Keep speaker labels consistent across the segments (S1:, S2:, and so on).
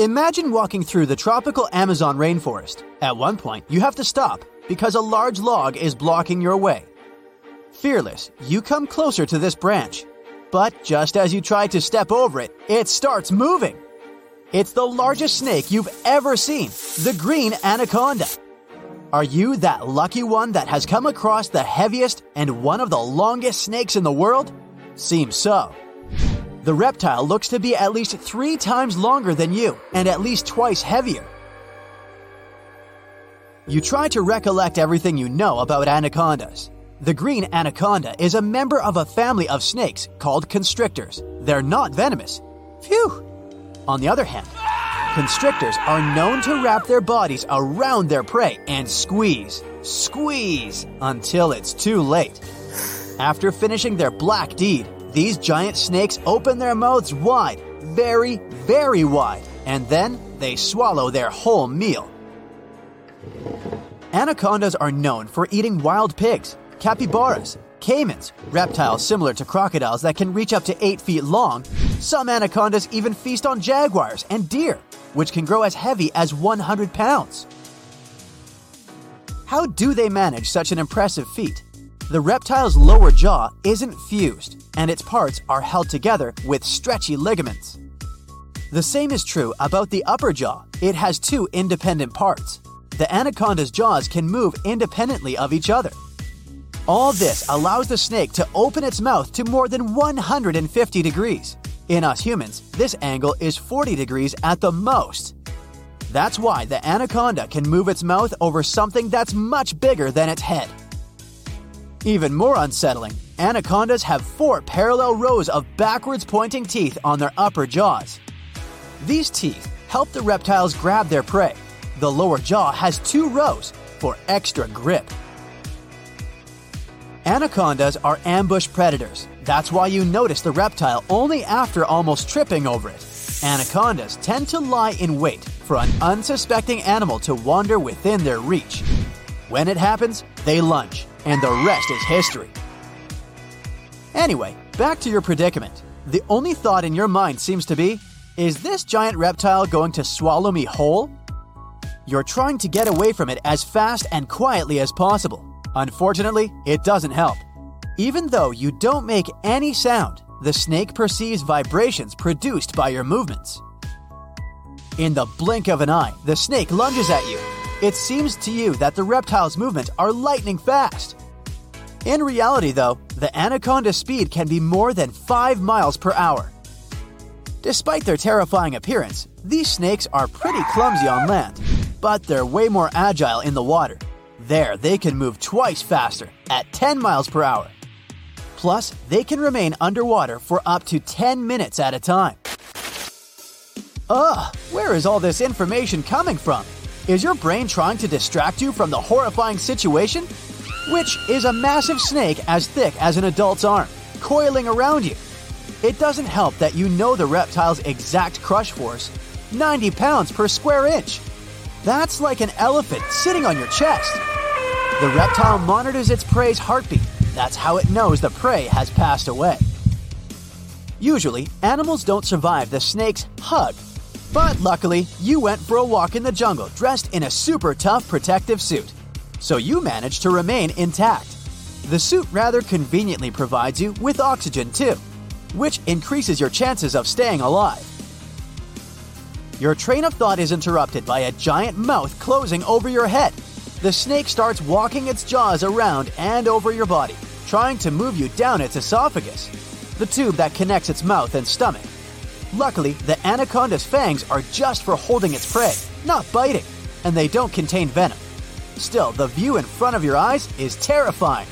S1: Imagine walking through the tropical Amazon rainforest. At one point, you have to stop because a large log is blocking your way. Fearless, you come closer to this branch. But just as you try to step over it, it starts moving. It's the largest snake you've ever seen, the green anaconda. Are you that lucky one that has come across the heaviest and one of the longest snakes in the world? Seems so. The reptile looks to be at least three times longer than you and at least twice heavier. You try to recollect everything you know about anacondas. The green anaconda is a member of a family of snakes called constrictors. They're not venomous. Phew! On the other hand, constrictors are known to wrap their bodies around their prey and squeeze, squeeze until it's too late. After finishing their black deed, these giant snakes open their mouths wide, very, very wide, and then they swallow their whole meal. Anacondas are known for eating wild pigs, capybaras, caimans, reptiles similar to crocodiles that can reach up to 8 feet long. Some anacondas even feast on jaguars and deer, which can grow as heavy as 100 pounds. How do they manage such an impressive feat? The reptile's lower jaw isn't fused, and its parts are held together with stretchy ligaments. The same is true about the upper jaw. It has two independent parts. The anaconda's jaws can move independently of each other. All this allows the snake to open its mouth to more than 150 degrees. In us humans, this angle is 40 degrees at the most. That's why the anaconda can move its mouth over something that's much bigger than its head. Even more unsettling, anacondas have four parallel rows of backwards pointing teeth on their upper jaws. These teeth help the reptiles grab their prey. The lower jaw has two rows for extra grip. Anacondas are ambush predators. That's why you notice the reptile only after almost tripping over it. Anacondas tend to lie in wait for an unsuspecting animal to wander within their reach. When it happens, they lunge, and the rest is history. Anyway, back to your predicament. The only thought in your mind seems to be is this giant reptile going to swallow me whole? You're trying to get away from it as fast and quietly as possible. Unfortunately, it doesn't help. Even though you don't make any sound, the snake perceives vibrations produced by your movements. In the blink of an eye, the snake lunges at you. It seems to you that the reptile's movements are lightning fast. In reality, though, the anaconda's speed can be more than 5 miles per hour. Despite their terrifying appearance, these snakes are pretty clumsy on land, but they're way more agile in the water. There, they can move twice faster, at 10 miles per hour. Plus, they can remain underwater for up to 10 minutes at a time. Ugh, where is all this information coming from? Is your brain trying to distract you from the horrifying situation? Which is a massive snake as thick as an adult's arm, coiling around you. It doesn't help that you know the reptile's exact crush force 90 pounds per square inch. That's like an elephant sitting on your chest. The reptile monitors its prey's heartbeat. That's how it knows the prey has passed away. Usually, animals don't survive the snake's hug. But luckily, you went for a walk in the jungle dressed in a super tough protective suit. So you managed to remain intact. The suit rather conveniently provides you with oxygen too, which increases your chances of staying alive. Your train of thought is interrupted by a giant mouth closing over your head. The snake starts walking its jaws around and over your body, trying to move you down its esophagus, the tube that connects its mouth and stomach. Luckily, the anaconda's fangs are just for holding its prey, not biting, and they don't contain venom. Still, the view in front of your eyes is terrifying.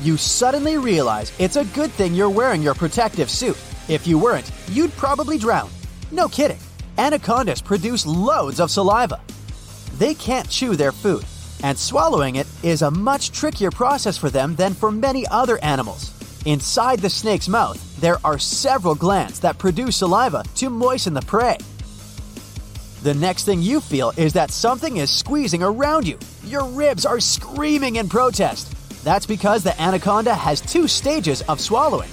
S1: You suddenly realize it's a good thing you're wearing your protective suit. If you weren't, you'd probably drown. No kidding. Anacondas produce loads of saliva. They can't chew their food, and swallowing it is a much trickier process for them than for many other animals. Inside the snake's mouth, there are several glands that produce saliva to moisten the prey. The next thing you feel is that something is squeezing around you. Your ribs are screaming in protest. That's because the anaconda has two stages of swallowing.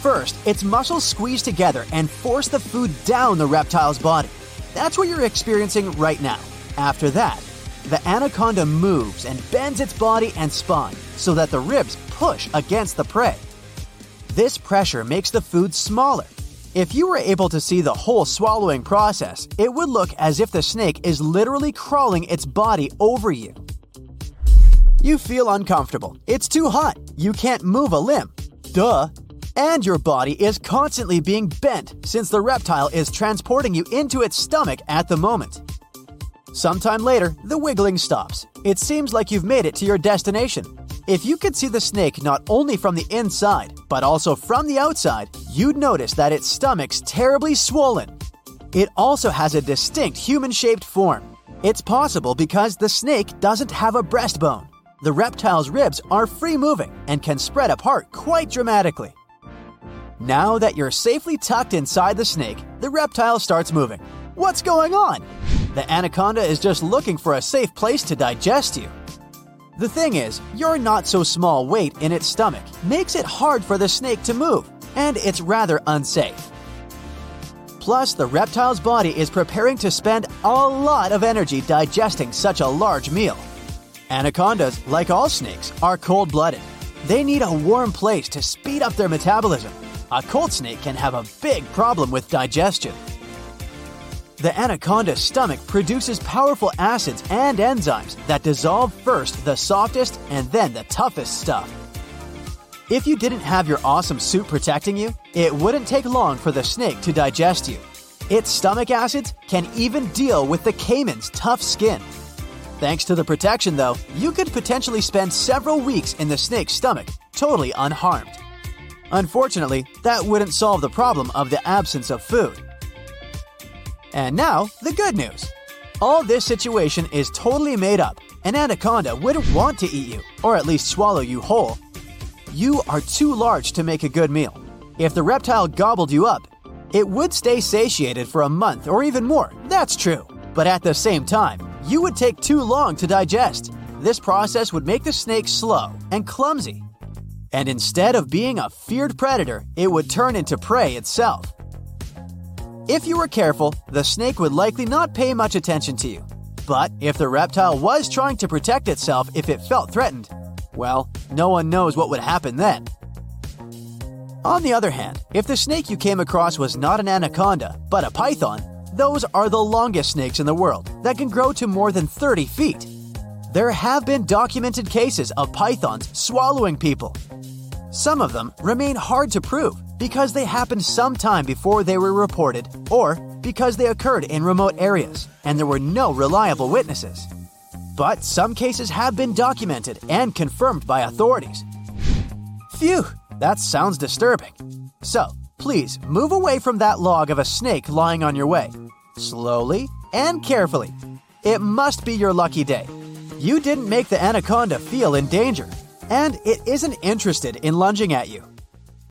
S1: First, its muscles squeeze together and force the food down the reptile's body. That's what you're experiencing right now. After that, the anaconda moves and bends its body and spine so that the ribs push against the prey. This pressure makes the food smaller. If you were able to see the whole swallowing process, it would look as if the snake is literally crawling its body over you. You feel uncomfortable. It's too hot. You can't move a limb. Duh. And your body is constantly being bent since the reptile is transporting you into its stomach at the moment. Sometime later, the wiggling stops. It seems like you've made it to your destination. If you could see the snake not only from the inside, but also from the outside, you'd notice that its stomach's terribly swollen. It also has a distinct human shaped form. It's possible because the snake doesn't have a breastbone. The reptile's ribs are free moving and can spread apart quite dramatically. Now that you're safely tucked inside the snake, the reptile starts moving. What's going on? The anaconda is just looking for a safe place to digest you. The thing is, your not so small weight in its stomach makes it hard for the snake to move, and it's rather unsafe. Plus, the reptile's body is preparing to spend a lot of energy digesting such a large meal. Anacondas, like all snakes, are cold blooded. They need a warm place to speed up their metabolism. A cold snake can have a big problem with digestion. The anaconda's stomach produces powerful acids and enzymes that dissolve first the softest and then the toughest stuff. If you didn't have your awesome suit protecting you, it wouldn't take long for the snake to digest you. Its stomach acids can even deal with the caiman's tough skin. Thanks to the protection, though, you could potentially spend several weeks in the snake's stomach totally unharmed. Unfortunately, that wouldn't solve the problem of the absence of food. And now, the good news. All this situation is totally made up. An anaconda wouldn't want to eat you, or at least swallow you whole. You are too large to make a good meal. If the reptile gobbled you up, it would stay satiated for a month or even more, that's true. But at the same time, you would take too long to digest. This process would make the snake slow and clumsy. And instead of being a feared predator, it would turn into prey itself. If you were careful, the snake would likely not pay much attention to you. But if the reptile was trying to protect itself if it felt threatened, well, no one knows what would happen then. On the other hand, if the snake you came across was not an anaconda, but a python, those are the longest snakes in the world that can grow to more than 30 feet. There have been documented cases of pythons swallowing people. Some of them remain hard to prove, because they happened sometime before they were reported, or because they occurred in remote areas and there were no reliable witnesses. But some cases have been documented and confirmed by authorities. Phew, that sounds disturbing. So, please move away from that log of a snake lying on your way. Slowly and carefully. It must be your lucky day. You didn't make the anaconda feel in danger, and it isn't interested in lunging at you.